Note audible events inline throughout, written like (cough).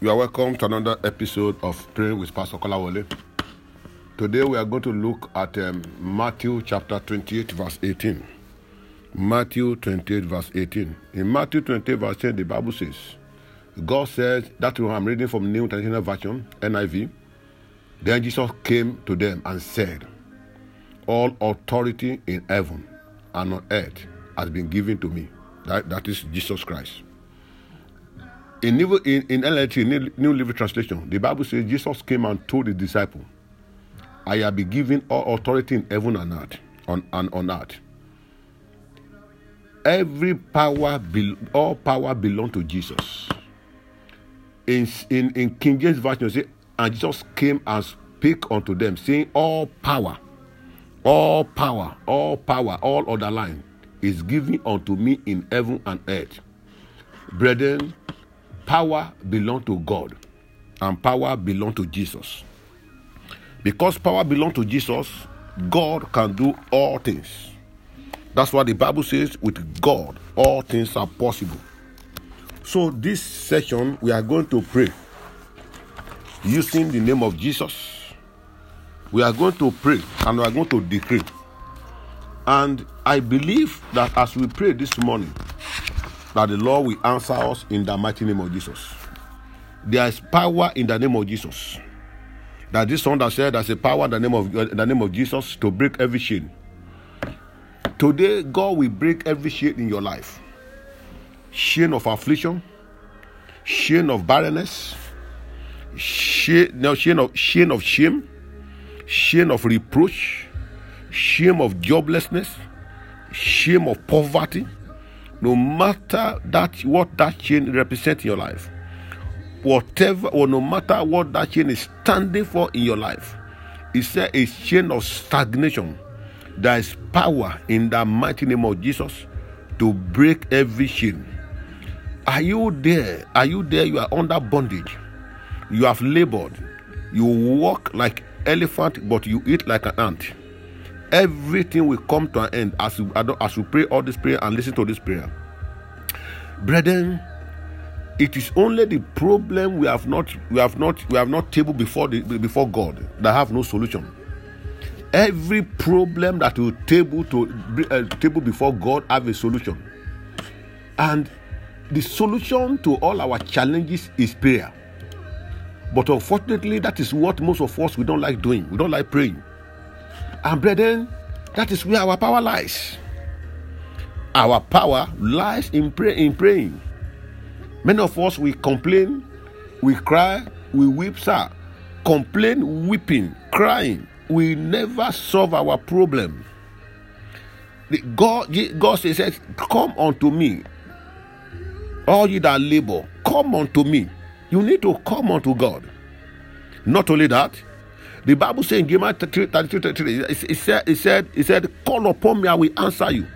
You are welcome to another episode of Praying with Pastor Kolawole. Today we are going to look at um, Matthew chapter 28, verse 18. Matthew 28, verse 18. In Matthew 28, verse 10, the Bible says, God says, that I'm reading from New International Version, NIV. Then Jesus came to them and said, All authority in heaven and on earth has been given to me. That, that is Jesus Christ. In, in, in LNT, New- Living Translation, the Bible says Jesus came and told the disciple, I have been given all authority in heaven and earth, on, and on earth. Every power, bel all power belong to Jesus. In, in, in King James Version, say, and Jesus came and spake unto them, saying, All power, all power, all power, all other line is given unto me in heaven and earth. Brethren, power belong to God and power belong to Jesus. Because power belong to Jesus, God can do all things. That's what the Bible says with God, all things are possible. So, this session, we are going to pray using the name of Jesus. We are going to pray and we are going to decree. And I believe that as we pray this morning, that the Lord will answer us in the mighty name of Jesus. There is power in the name of Jesus. That this one that said there's a power in the name of uh, in the name of Jesus to break every chain. Today, God will break every chain in your life. Chain of affliction, chain of barrenness, chain, no, chain of chain of shame, chain of reproach, shame of joblessness, shame of poverty. No matter that what that chain represents in your life, whatever or no matter what that chain is standing for in your life, it's a, a chain of stagnation. There is power in the mighty name of Jesus to break every chain. Are you there? Are you there? You are under bondage. You have labored. You walk like elephant, but you eat like an ant. Everything will come to an end as you as you pray all this prayer and listen to this prayer. Brethren, it is only the problem we have not we have not we have not tabled before the before God that have no solution. Every problem that you table to uh, table before God have a solution, and the solution to all our challenges is prayer. But unfortunately, that is what most of us we don't like doing. We don't like praying. And brethren, that is where our power lies. Our power lies in pray in praying. Many of us we complain, we cry, we weep, sir. Complain, weeping, crying. We never solve our problem. The- God, God says, Come unto me, all ye that labor, come unto me. You need to come unto God. Not only that, the Bible says in Jeremiah 33, 33, 33, it, it said, it, said, it said, Call upon me, I will answer you.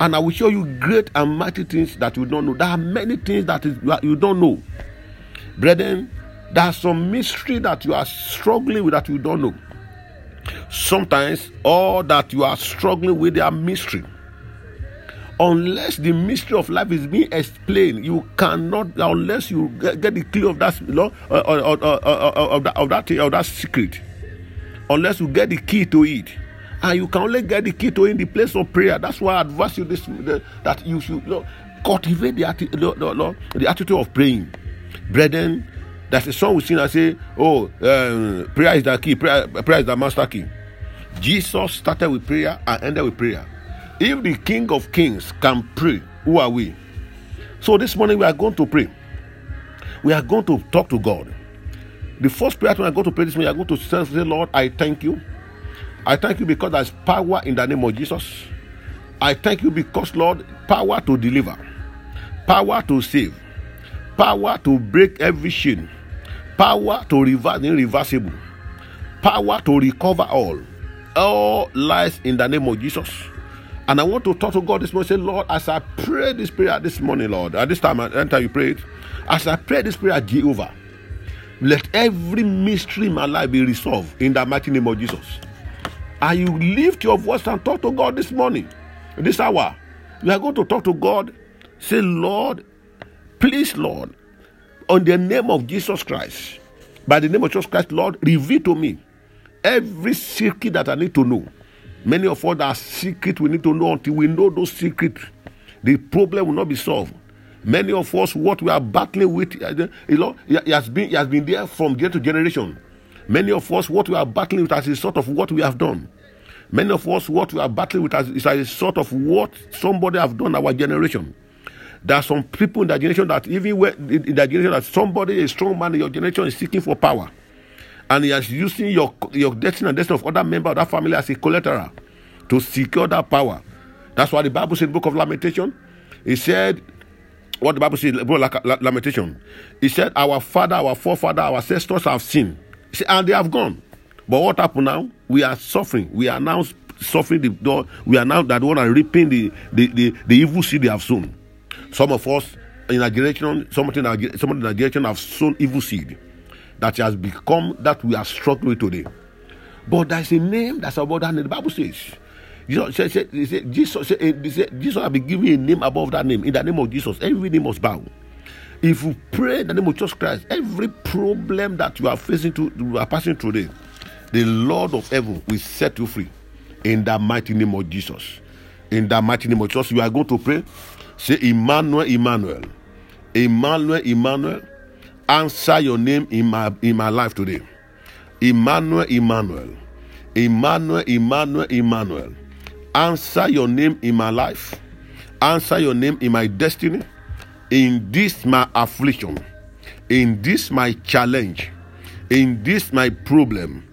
And I will show you great and mighty things that you don't know. There are many things that is, you don't know. Brethren, there are some mystery that you are struggling with that you don't know. Sometimes all that you are struggling with, are mystery unless the mystery of life is being explained you cannot unless you get, get the clue of that you know, uh, uh, uh, uh, of that of that of that secret unless you get the key to it and you can only get the key to in the place of prayer that's why i advise you this the, that you should you know, cultivate the, atti- the, the, the attitude of praying brethren there's a song we sing and say oh um, prayer is the key prayer, prayer is the master key jesus started with prayer and ended with prayer if the King of Kings can pray, who are we? So this morning we are going to pray. We are going to talk to God. The first prayer when I go to pray this morning, I go to say, Lord, I thank you. I thank you because there's power in the name of Jesus. I thank you because, Lord, power to deliver, power to save, power to break every chain, power to reverse the irreversible, power to recover all. All lies in the name of Jesus. And I want to talk to God this morning. Say, Lord, as I pray this prayer this morning, Lord, at this time, the time you prayed, as I pray this prayer, Jehovah, let every mystery in my life be resolved in the mighty name of Jesus. And you lift your voice and talk to God this morning, this hour. You are going to talk to God. Say, Lord, please, Lord, on the name of Jesus Christ, by the name of Jesus Christ, Lord, reveal to me every secret that I need to know. Many of us are secret we need to know until we know those secrets. The problem will not be solved. Many of us, what we are battling with, eh, you know, it has been, it has been there from generation to generation. Many of us, what we are battling with as a sort of what we have done. Many of us, what we are battling with is a sort of what somebody have done our generation. There are some people in that generation that even in that generation that somebody, a strong man in your generation, is seeking for power, and he is using your your destiny and destiny of other member of that family as a collateral to secure that power. That's why the Bible said book of Lamentation, it said, what the Bible said, book of Lamentation, it said, our father, our forefather, our ancestors have sinned, and they have gone. But what happened now? We are suffering. We are now suffering the door. we are now that one are reaping the, the, the, the evil seed they have sown. Some of us in our generation, some in our, some in our generation have sown evil seed that has become that we are struggling with today. But there's a name that's above that name. The Bible says. Jesus said, Jesus, Jesus be given a name above that name. In the name of Jesus, every name must bow. If you pray in the name of Jesus Christ, every problem that you are facing to you are passing today, the Lord of heaven will set you free. In the mighty name of Jesus. In the mighty name of Jesus, you are going to pray. Say, Emmanuel, Emmanuel. Emmanuel, Emmanuel. Answer your name in my in my life today. Emmanuel, Emmanuel. Emmanuel, Emmanuel, Emmanuel. Answer your name in my life. Answer your name in my destiny. In this my affliction. In this my challenge. In this my problem.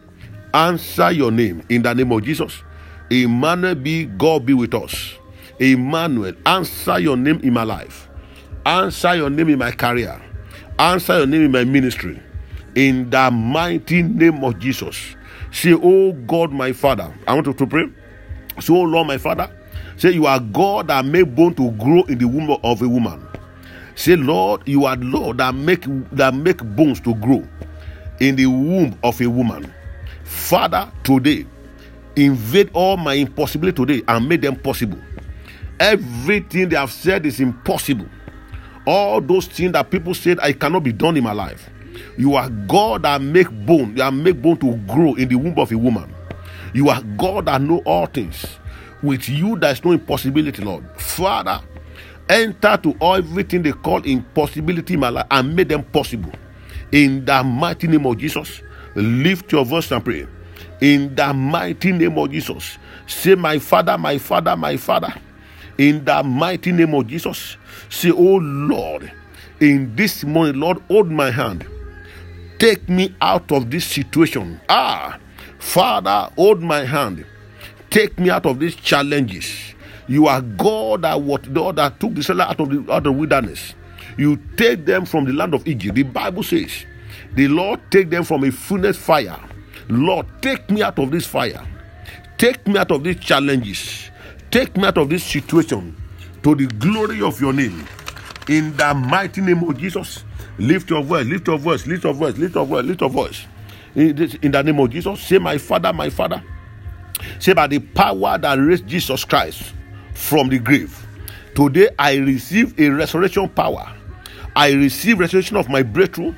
Answer your name in the name of Jesus. Emmanuel be God be with us. Emmanuel, answer your name in my life. Answer your name in my career. Answer your name in my ministry. In the mighty name of Jesus. Say, Oh God, my Father. I want you to pray. Say, Oh Lord, my Father. Say, You are God that made bone to grow in the womb of a woman. Say, Lord, you are Lord that make that make bones to grow in the womb of a woman. Father, today, invade all my impossibility today and make them possible. Everything they have said is impossible. All those things that people said I cannot be done in my life. You are God that make bone, you are make bone to grow in the womb of a woman. You are God that know all things. With you, there is no impossibility, Lord. Father, enter to everything they call impossibility in my life and make them possible. In the mighty name of Jesus, lift your voice and pray. In the mighty name of Jesus, say, My Father, my Father, my Father in the mighty name of Jesus. Say, Oh Lord, in this morning, Lord, hold my hand. Take me out of this situation. Ah, Father, hold my hand. Take me out of these challenges. You are God that what God that took the seller out of the out of wilderness. You take them from the land of Egypt. The Bible says, the Lord take them from a furnace fire. Lord, take me out of this fire. Take me out of these challenges. Take me out of this situation to the glory of your name. In the mighty name of Jesus, lift your voice, lift your voice, lift your voice, lift your voice, lift your voice. In, this, in the name of Jesus, say, My Father, my Father. Say, by the power that raised Jesus Christ from the grave, today I receive a resurrection power. I receive restoration of my breakthrough.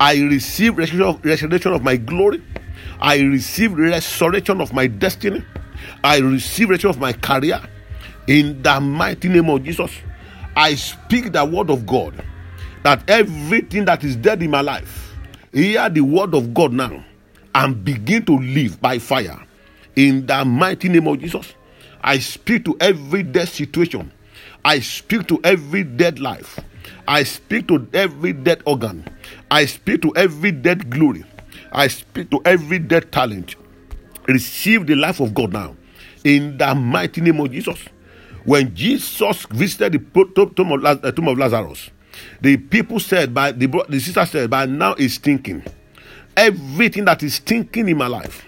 I receive restoration of, my glory. I receive restoration of my destiny. I receive restoration of my career in the mighty name of Jesus. I speak the word of God that everything that is dead in my life, hear the word of God now and begin to live by fire in the mighty name of Jesus. I speak to every dead situation. I speak to every dead life. I speak to every dead organ. I speak to every dead glory. I speak to every dead talent. Receive the life of God now in the mighty name of Jesus. When Jesus visited the tomb of, uh, tomb of Lazarus, the people said, by the, the sister said, by now is stinking. Everything that is stinking in my life,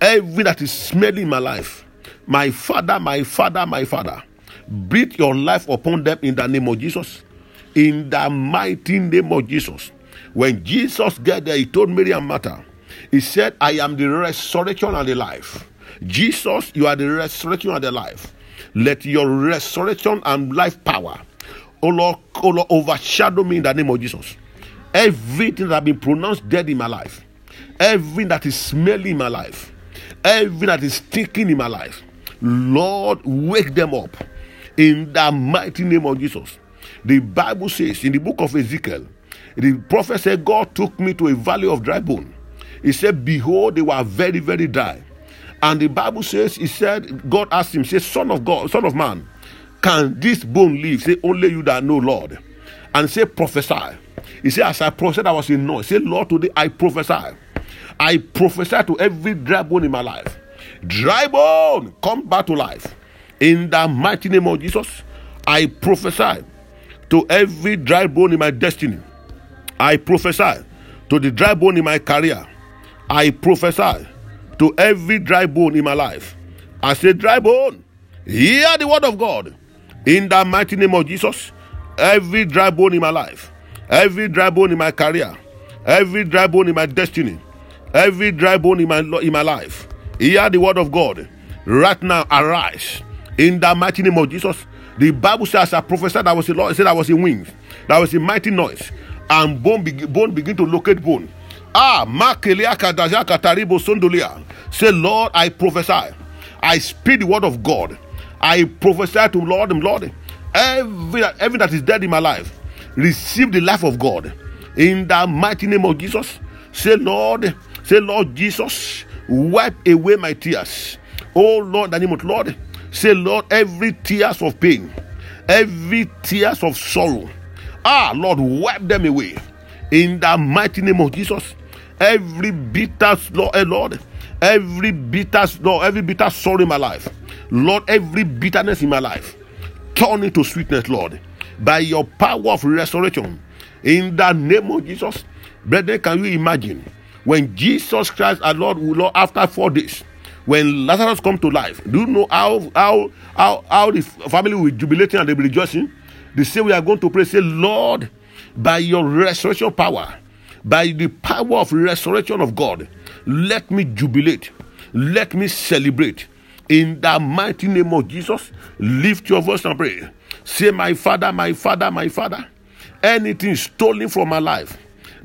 everything that is smelling in my life, my father, my father, my father, breathe your life upon them in the name of Jesus. In the mighty name of Jesus. When Jesus got there, he told Mary and Martha, he said, I am the resurrection and the life. Jesus, you are the resurrection and the life. Let your resurrection and life power, oh Lord, Lord, overshadow me in the name of Jesus. everything that has been pronounced dead in my life, everything that is smelling in my life, everything that is stinking in my life, Lord, wake them up in the mighty name of Jesus. The Bible says in the book of Ezekiel, the prophet said, God took me to a valley of dry bone. He said, Behold, they were very, very dry. And the Bible says, He said, God asked him, say, Son of God, Son of man, can this bone live? Say, Only you that know, Lord. And say, Prophesy. He said, As I prophesied, I was in noise. Say, Lord, today I prophesy. I prophesy to every dry bone in my life. Dry bone, come back to life. In the mighty name of Jesus, I prophesy to every dry bone in my destiny. I prophesy to the dry bone in my career. I prophesy to every dry bone in my life. I say, dry bone, hear the word of God. In the mighty name of Jesus, every dry bone in my life, every dry bone in my career, every dry bone in my destiny, every dry bone in my in my life, hear the word of God. Right now, arise. In the mighty name of Jesus, the Bible says, I prophesied that was a Lord, said I was in wings, that was a mighty noise, and bone, be, bone begin to locate bone. Ah. Say, Lord, I prophesy. I speak the word of God. I prophesy to Lord and Lord. Every, every that is dead in my life, receive the life of God. In the mighty name of Jesus. Say, Lord, say, Lord Jesus, wipe away my tears. Oh Lord, the name of Lord. Say, Lord, every tears of pain, every tears of sorrow. Ah, Lord, wipe them away. In the mighty name of Jesus. Every bitter Lord, eh, Lord, every bitter Lord, every bitter sorrow in my life. Lord, every bitterness in my life. Turn into sweetness, Lord. By your power of restoration. In the name of Jesus. Brethren, can you imagine when Jesus Christ, our Lord, Lord, after four days, when Lazarus come to life, do you know how how how, how the family will jubilating and they be rejoicing? They say we are going to pray, say, Lord, by your resurrection power, by the power of resurrection of God, let me jubilate, let me celebrate. In the mighty name of Jesus, lift your voice and pray. Say, My Father, my Father, my Father, anything stolen from my life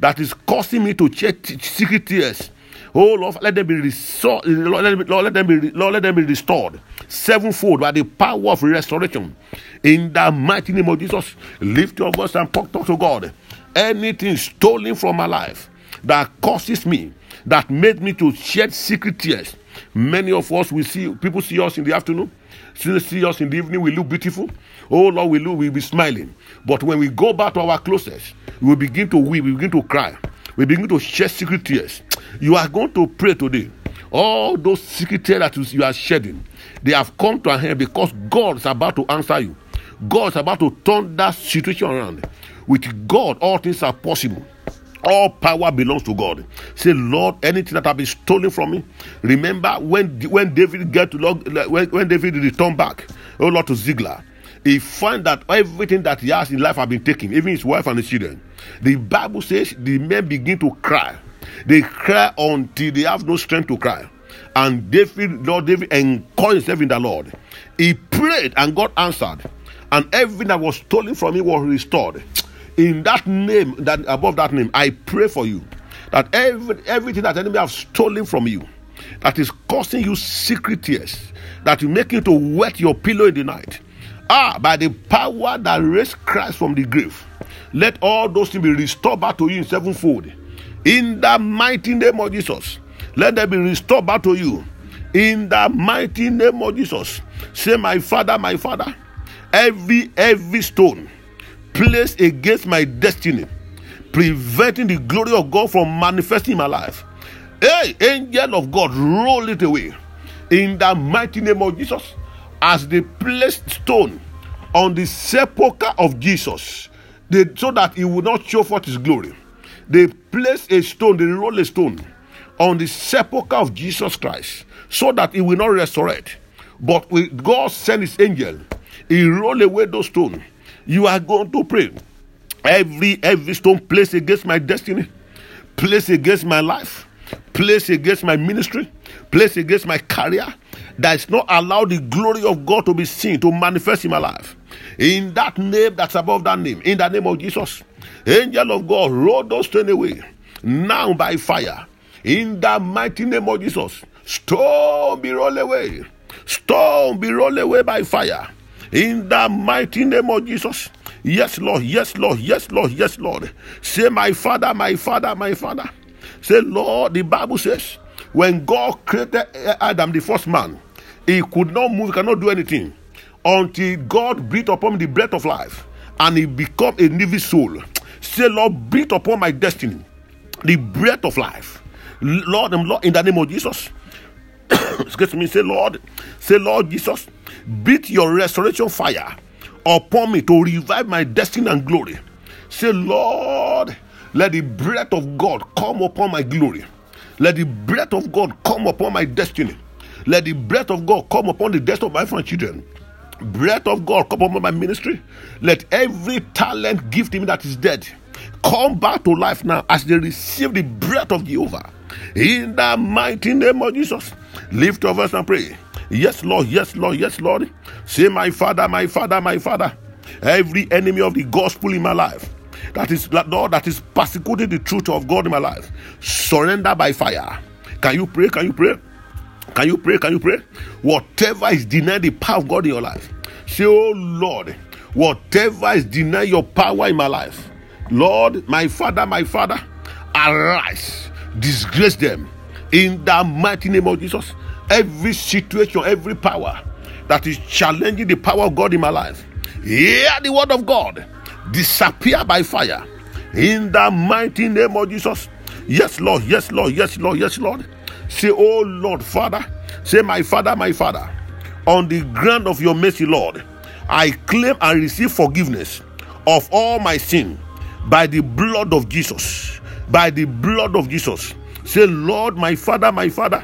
that is causing me to shed secret tears. Oh Lord, let them be restored. Lord, let them be, Lord, let them be, restored sevenfold by the power of restoration. In the mighty name of Jesus, lift your voice and talk, talk to God. Anything stolen from my life that causes me, that made me to shed secret tears. Many of us we see people see us in the afternoon, see, see us in the evening, we look beautiful. Oh Lord, we look, we be smiling. But when we go back to our closet, we begin to weep, we begin to cry, we begin to shed secret tears. You are going to pray today. All those secret tears that you are shedding, they have come to an end because God is about to answer you. God is about to turn that situation around. With God, all things are possible. All power belongs to God. Say, Lord, anything that have been stolen from me. Remember when when David get to when, when David returned back, oh Lord, to Ziklag, he find that everything that he has in life have been taken, even his wife and his children. The Bible says the men begin to cry. They cry until they have no strength to cry. And David, Lord David, encouraged himself in the Lord. He prayed and God answered. And everything that was stolen from him was restored in that name, that above that name, I pray for you that every, everything that enemy have stolen from you, that is causing you secret tears, that will make you to wet your pillow in the night. Ah, by the power that raised Christ from the grave, let all those things be restored back to you in sevenfold. In the mighty name of Jesus, let them be restored back to you. In the mighty name of Jesus, say, My Father, my Father, every every stone placed against my destiny, preventing the glory of God from manifesting in my life. Hey, angel of God, roll it away in the mighty name of Jesus as they placed stone on the sepulchre of Jesus they, so that he would not show forth his glory. They placed a stone, they rolled a stone on the sepulchre of Jesus Christ so that he will not resurrect. But with God sent his angel, he rolled away those stones you are going to pray. Every every stone placed against my destiny, placed against my life, placed against my ministry, placed against my career, that is not allow the glory of God to be seen, to manifest in my life. In that name that's above that name, in the name of Jesus, Angel of God, roll those stone away now by fire. In the mighty name of Jesus, stone be rolled away. Stone be rolled away by fire. In the mighty name of Jesus. Yes, Lord. Yes, Lord. Yes, Lord. Yes, Lord. Say, My Father, my Father, my Father. Say, Lord, the Bible says, when God created eh, Adam, the first man, he could not move, cannot do anything until God breathed upon the breath of life and he become a living soul. Say, Lord, breathe upon my destiny the breath of life. Lord, Lord in the name of Jesus. (coughs) Excuse me, say, Lord, say, Lord Jesus, beat your restoration fire upon me to revive my destiny and glory. Say, Lord, let the breath of God come upon my glory. Let the breath of God come upon my destiny. Let the breath of God come upon the destiny of my friend children. Breath of God come upon my ministry. Let every talent gift me that is dead come back to life now as they receive the breath of Jehovah. In the mighty name of Jesus, lift your voice and pray. Yes, Lord, yes, Lord, yes, Lord. Say, My Father, my Father, my Father. Every enemy of the gospel in my life, that is, Lord, that is persecuting the truth of God in my life, surrender by fire. Can you pray? Can you pray? Can you pray? Can you pray? Whatever is denying the power of God in your life, say, Oh Lord, whatever is denying your power in my life, Lord, my Father, my Father, arise, disgrace them in the mighty name of Jesus. Every situation, every power that is challenging the power of God in my life, hear the word of God, disappear by fire in the mighty name of Jesus. Yes, Lord, yes, Lord, yes, Lord, yes, Lord. Say, Oh Lord, Father, say, My Father, my Father, on the ground of your mercy, Lord, I claim and receive forgiveness of all my sin by the blood of Jesus. By the blood of Jesus. Say, Lord, my Father, my Father,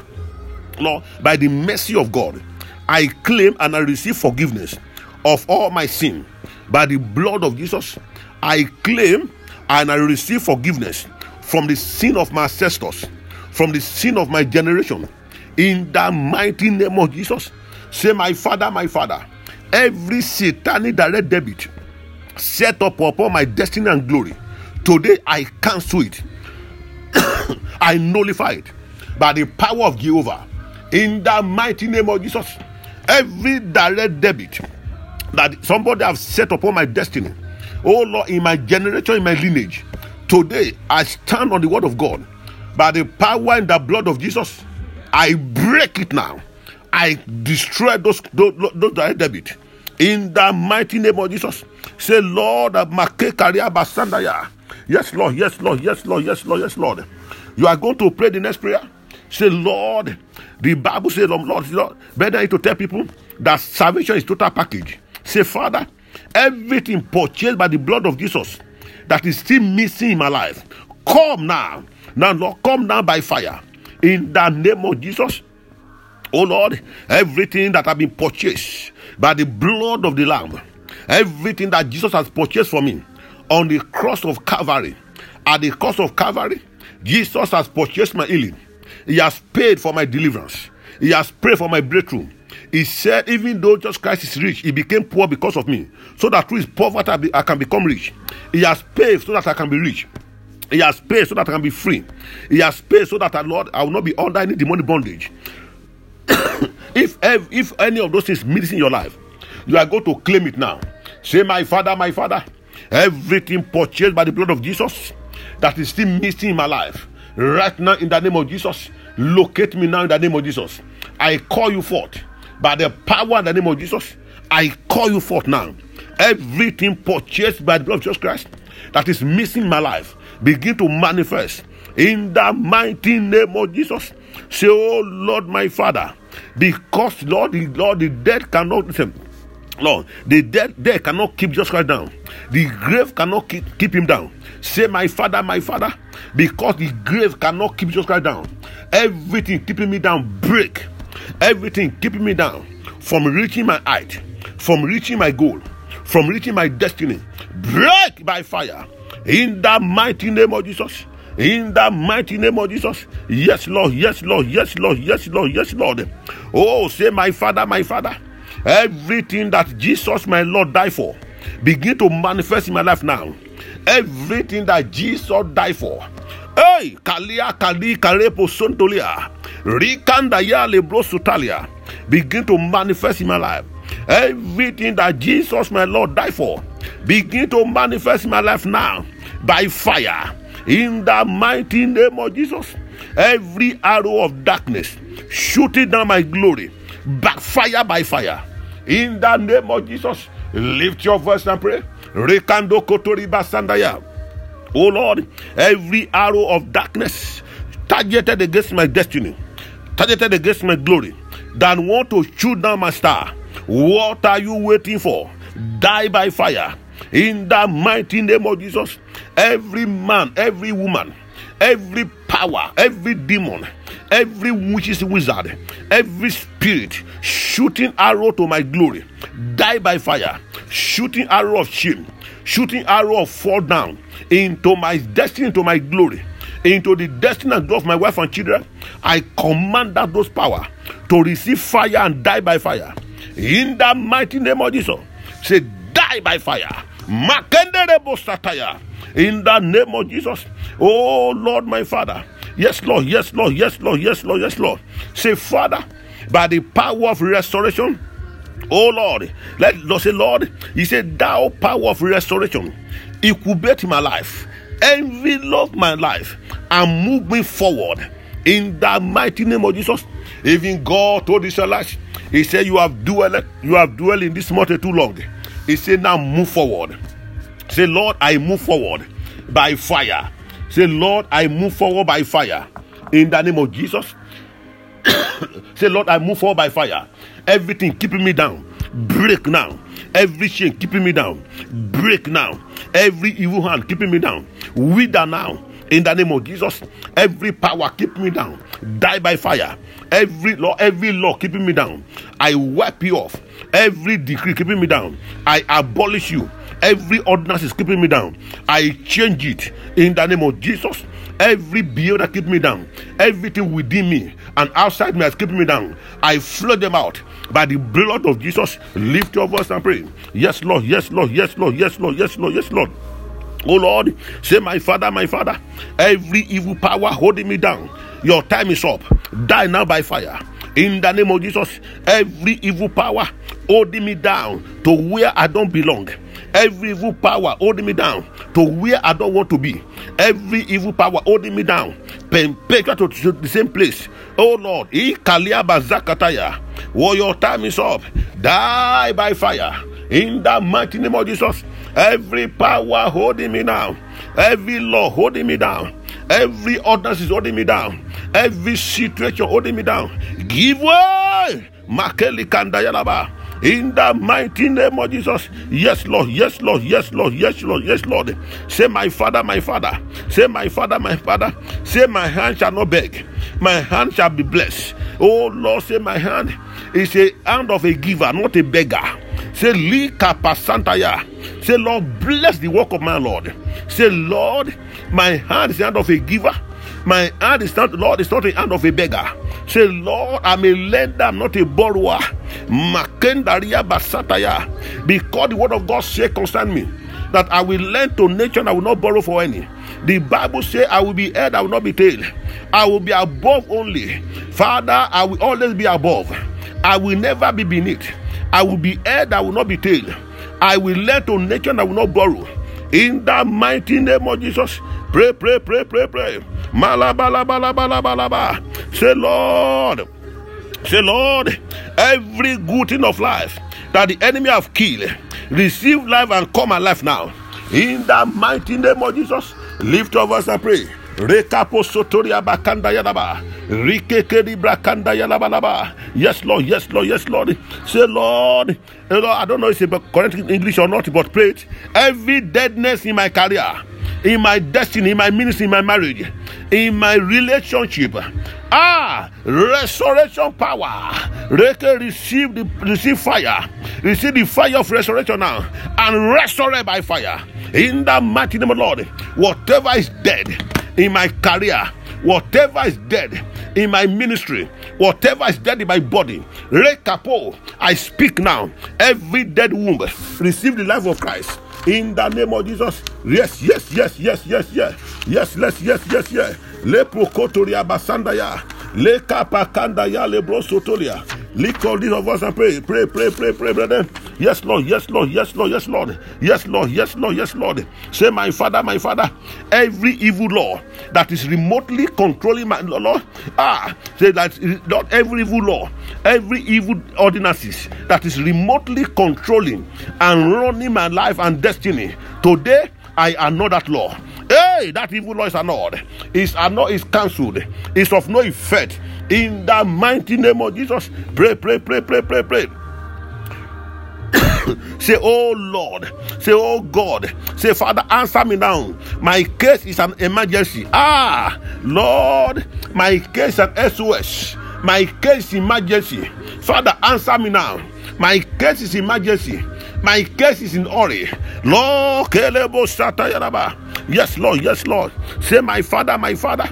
Lord, by the mercy of God, I claim and I receive forgiveness of all my sin. By the blood of Jesus, I claim and I receive forgiveness from the sin of my ancestors, from the sin of my generation. In the mighty name of Jesus, say, My Father, my Father, every satanic direct debit set up upon my destiny and glory. Today I cancel it. (coughs) I nullify it by the power of Jehovah. In the mighty name of Jesus, every direct debit that somebody have set upon my destiny, oh Lord, in my generation, in my lineage, today I stand on the word of God. By the power and the blood of Jesus, I break it now. I destroy those, those, those direct debit in the mighty name of Jesus. Say, Lord. Yes, Lord, yes, Lord, yes, Lord, yes, Lord, yes, Lord. You are going to pray the next prayer. Say, Lord, the Bible says, Lord, Lord, better to tell people that salvation is total package. Say, Father, everything purchased by the blood of Jesus that is still missing in my life, come now. Now, Lord, come now by fire. In the name of Jesus. Oh Lord, everything that have been purchased by the blood of the Lamb, everything that Jesus has purchased for me on the cross of Calvary, at the cross of Calvary, Jesus has purchased my healing. He has paid for my deliverance. He has paid for my breakthrough. He said, even though Jesus Christ is rich, he became poor because of me, so that through his poverty I can become rich. He has paid so that I can be rich. He has paid so that I can be free. He has paid so that, Lord, I will not be under any demonic bondage. (coughs) if if any of those things missing in your life, you are going to claim it now. Say, My Father, my Father, everything purchased by the blood of Jesus that is still missing in my life, right now in the name of Jesus, locate me now in the name of Jesus. I call you forth by the power in the name of Jesus. I call you forth now. Everything purchased by the blood of Jesus Christ that is missing my life begin to manifest in the mighty name of Jesus. Say, Oh Lord, my Father, because Lord, the Lord, the dead cannot listen. Lord, the dead, dead cannot keep Jesus Christ down. The grave cannot keep, keep him down. Say, My Father, my Father, because the grave cannot keep Jesus Christ down. Everything keeping me down, break. Everything keeping me down from reaching my height, from reaching my goal, from reaching my destiny, break by fire. In the mighty name of Jesus. In the mighty name of Jesus. Yes, Lord. Yes, Lord. Yes, Lord. Yes, Lord. Yes, Lord. Oh, say, my Father, my Father. Everything that Jesus, my Lord, died for, begin to manifest in my life now. Everything that Jesus died for. Hey, Kalia Kali Karepo Sontolia. Rikanda ya lebro sutalia. Begin to manifest in my life. Everything that Jesus, my Lord, died for. Begin to manifest in my life now by fire. In the mighty name of Jesus. Every arrow of darkness shooting down my glory. Backfire by fire. In the name of Jesus. Lift your voice and pray. Rekando kotori basandaya. Oh Lord, every arrow of darkness targeted against my destiny, targeted against my glory, that want to shoot down my star. What are you waiting for? Die by fire. In the mighty name of Jesus, every man, every woman, every power, every demon, every witch's wizard, every spirit shooting arrow to my glory, die by fire, shooting arrow of shame, shooting arrow of fall down into my destiny, into my glory, into the destiny of my wife and children. I command that those power to receive fire and die by fire. In the mighty name of Jesus, say die by fire. In the name of Jesus, oh Lord, my Father. Yes, Lord, yes, Lord, yes, Lord, yes, Lord, yes, Lord. Say, Father, by the power of restoration, oh Lord, let Lord say, Lord, He said, Thou power of restoration, incubate my life, envelope my life, and move me forward in the mighty name of Jesus. Even God told Israelites, He said, You have dwelt, you have dwelt in this mountain too long. He said, Now move forward. Say, Lord, I move forward by fire. Say, Lord, I move forward by fire. In the name of Jesus. (coughs) Say, Lord, I move forward by fire. Everything keeping me down. Break now. Every chain keeping me down. Break now. Every evil hand keeping me down. Wither now. In the name of Jesus. Every power keeping me down. Die by fire. Every law, every law keeping me down. I wipe you off. Every decree keeping me down. I abolish you. Every ordinance is keeping me down. I change it in the name of Jesus. Every behavior that keep me down, everything within me and outside me has kept me down. I flood them out by the blood of Jesus. Lift your voice and pray. Yes, Lord. Yes, Lord. Yes, Lord. Yes, Lord. Yes, Lord. Yes, Lord. Oh Lord, say, My Father, my Father, every evil power holding me down, your time is up. Die now by fire. In the name of Jesus, every evil power holding me down to where I don't belong every evil power holding me down to where I don't want to be, every evil power holding me down, perpetuate to the same place. Oh Lord, while your time is up, die by fire in the mighty name of Jesus. Every power holding me down, every law holding me down, every ordinance is holding me down, every situation holding me down. Give way. Makeli Kandayalaba in the mighty name of Jesus. Yes, Lord. Yes, Lord. Yes, Lord. Yes, Lord. Yes, Lord. Say, My Father, my Father. Say, My Father, my Father. Say, My hand shall not beg. My hand shall be blessed. Oh, Lord, say, My hand is a hand of a giver, not a beggar. Say, Lika Pasantaya. Say, Lord, bless the work of my Lord. Say, Lord, my hand is the hand of a giver. My hand is not, Lord, it's not the hand of a beggar. Say, Lord, I'm a lender, I'm not a borrower. Makendaria basataya. Because the word of God say concern me that I will lend to nature, I will not borrow for any. The Bible say I will be head, I will not be tail. I will be above only. Father, I will always be above. I will never be beneath. I will be head, I will not be tail. I will lend to nature, I will not borrow. In the mighty name of Jesus, pray, pray, pray, pray, pray. Say, Lord, say, Lord, every good thing of life that the enemy have killed, receive life and come alive now. In the mighty name of Jesus, lift your voice and pray. Rekapo sotoria bakanda yadaba. Rikekeri brakanda yalabalaba. Yes, Lord. Yes, Lord. Yes, Lord. Say, Lord. Lord I don't know if it's correct in English or not, but pray it. Every deadness in my career, in my destiny, in my ministry, in my marriage, in my relationship. Ah, restoration power. Reke receive the receive fire. Receive the fire of restoration now. And restore by fire. In the mighty name of Lord. Whatever is dead in my career, whatever is dead in my ministry, whatever is dead in my body, Rekapo, I speak now. Every dead womb receive the life of Christ. In the name of Jesus. Yes, yes, yes, yes, yes, yes. Yes, yes, yes, yes, yes. Le prokotoria basandaya. Le kapakandaya le brosotolia. Lift all these of us and pray, pray, pray, pray, pray, brother. Yes, Lord, yes, Lord, yes, Lord, yes, Lord, yes, Lord, yes, Lord, yes, Lord. Say, my Father, my Father, every evil law that is remotely controlling my Lord, ah, say that not every evil law, every evil ordinances that is remotely controlling and running my life and destiny. Today, I annul that law. Hey, that evil law is annulled. Is annulled, is cancelled. It's of no effect in the mighty name of Jesus. Pray, pray, pray, pray, pray, pray. (coughs) say, Oh Lord, say, Oh God, say, Father, answer me now. My case is an emergency. Ah, Lord, my case is an SOS. My case is emergency. Father, answer me now. My case is emergency. My case is in hurry. Lord, yes, Lord, yes, Lord. Say, My Father, my Father,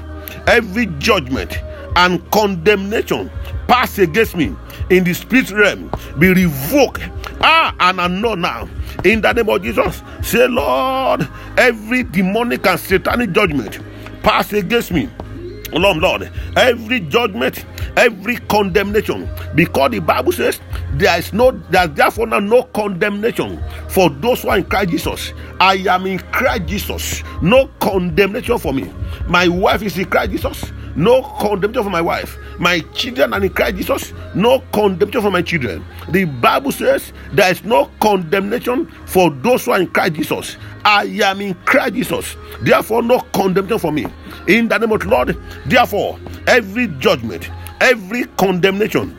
every judgment and condemnation pass against me in the spirit realm be revoked ah and annulled now in the name of jesus say lord every demonic and satanic judgment pass against me Lord, Lord, every judgment, every condemnation, because the Bible says there is no, there's therefore no condemnation for those who are in Christ Jesus. I am in Christ Jesus, no condemnation for me. My wife is in Christ Jesus no condemnation for my wife. My children are in Christ Jesus, no condemnation for my children. The Bible says there is no condemnation for those who are in Christ Jesus. I am in Christ Jesus, therefore, no condemnation for me. In the name of the Lord, therefore, every judgment, every condemnation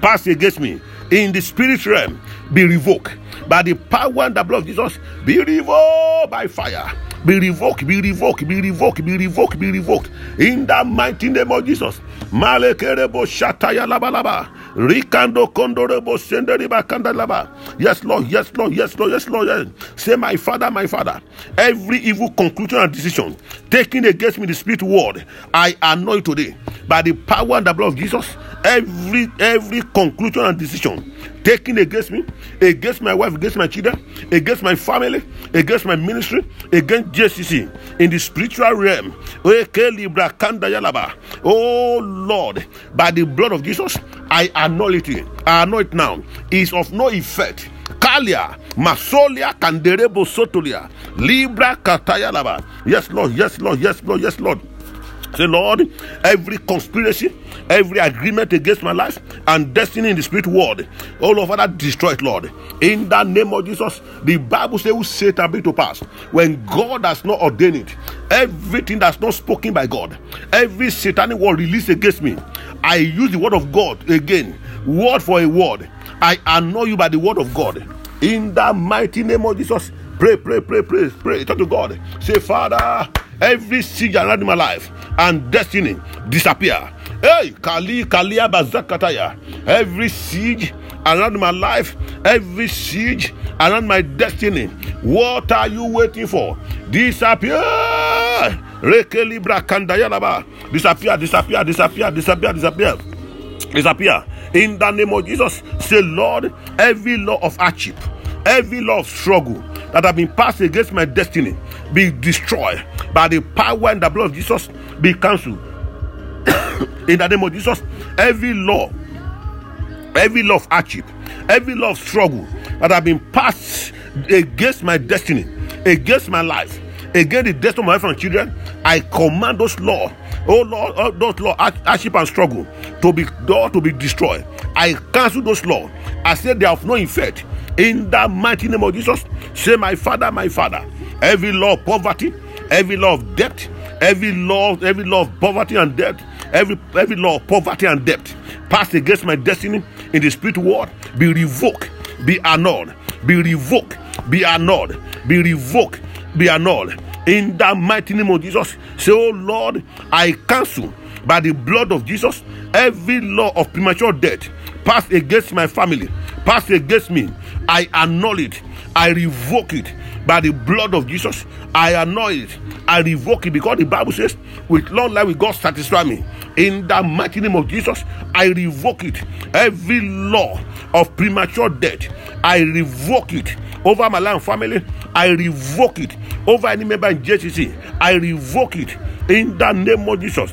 passed against me in the spirit realm be revoked by the power and the blood of Jesus, be revoked by fire be revoked, be revoked, be revoked, be revoked, be revoked. In the mighty name of Jesus. Malekerebo shataya labalaba. Rikando kondorebo senderiba kandalaba. Yes, Lord, yes, Lord, yes, Lord, yes, Lord. Yes. Say, my father, my father, every evil conclusion and decision taken against me the spirit word, I annoy today by the power and the blood of Jesus. Every every conclusion and decision taken against me, against my wife, against my children, against my family, against my ministry, against JCC in the spiritual realm. Oh Lord, by the blood of Jesus, I annul it. I annul it now. Is of no effect. Kalia, Masolia, Kanderebo Sotolia, Libra Katayalaba. Yes, Lord, yes, Lord, yes, Lord, yes, Lord. Say, Lord, every conspiracy, every agreement against my life and destiny in the spirit world, all of that destroyed, Lord. In the name of Jesus, the Bible says, "Who Satan bring to pass when God has not ordained it." Everything that's not spoken by God, every satanic word released against me, I use the word of God again, word for a word. I annul you by the word of God. In the mighty name of Jesus, pray, pray, pray, pray, pray. Talk to God. Say, Father, every siege around my life and destiny disappear. Hey, Kali Kalia Bazakataya. Every siege around my life, every siege around my destiny. What are you waiting for? Disappear. Rekelibra Kandayalaba. Disappear, disappear, disappear, disappear, disappear. Disappear. In the name of Jesus, say, Lord, every law of hardship, every law of struggle that have been passed against my destiny be destroyed by the power and the blood of Jesus be cancelled. (coughs) in the name of Jesus, every law, every law of hardship, every law of struggle that have been passed against my destiny, against my life, against the destiny of my wife and children, I command those law, oh Lord, oh, those law, hardship and struggle to be to be destroyed. I cancel those law. I said they have no effect. In the mighty name of Jesus, say, My Father, my Father, every law of poverty, every law of debt, every law, every law of poverty and debt, every every law of poverty and debt passed against my destiny in the spirit world be revoked, be annulled, be revoked, be annulled, be revoked, be annulled. In the mighty name of Jesus, say, Oh Lord, I cancel by the blood of Jesus every law of premature death passed against my family, passed against me. I annul it. I revoke it by the blood of Jesus. I annul it. I revoke it because the Bible says, with long life will God satisfy me. In the mighty name of Jesus, I revoke it. Every law of premature death, I revoke it over my life and family. I revoke it over any member in JCC. I revoke it in the name of Jesus.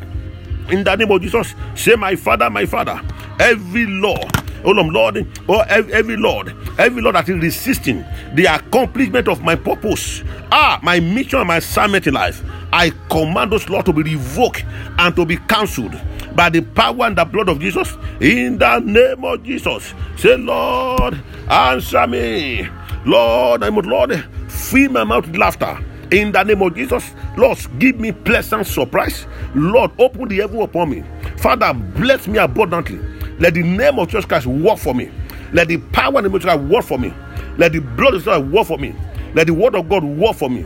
In the name of Jesus, say, My Father, my Father, every law oh Lord, oh every, Lord, every Lord that is resisting the accomplishment of my purpose, ah, my mission and my assignment in life, I command those laws to be revoked and to be cancelled by the power and the blood of Jesus. In the name of Jesus, say, Lord, answer me, Lord, I'm Lord, fill my mouth with laughter. In the name of Jesus, Lord, give me pleasant surprise. Lord, open the heaven upon me. Father, bless me abundantly. Let the name of Jesus Christ work for me. Let the power and the Christ work for me. Let the blood of Jesus work for me. Let the word of God work for me.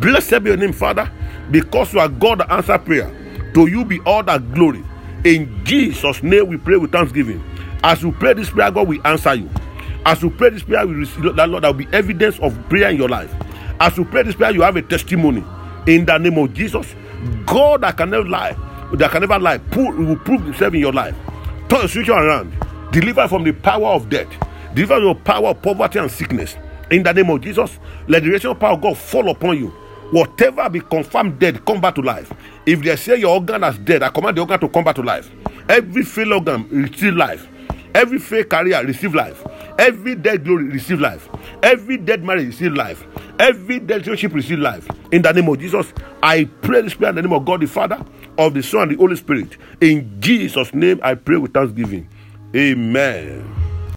Blessed be your name, Father, because you are God that answer prayer. To you be all that glory. In Jesus' name we pray with thanksgiving. As you pray this prayer, God will answer you. As you pray this prayer, we receive that Lord, there will be evidence of prayer in your life. As you pray this prayer, you have a testimony. In the name of Jesus, God that can never lie, that can never lie, will prove himself in your life. Turn situation around. Deliver from the power of death. Deliver from the power of poverty and sickness. In the name of Jesus, let the resurrection power of God fall upon you. Whatever be confirmed dead, come back to life. If they say your organ is dead, I command the organ to come back to life. Every failed organ receive life. Every failed career receive life. Every dead glory receive life. Every dead marriage receive life. Every relationship receive life. In the name of Jesus, I pray this prayer in the name of God the Father, of the Son, and the Holy Spirit. In Jesus' name, I pray with thanksgiving. Amen.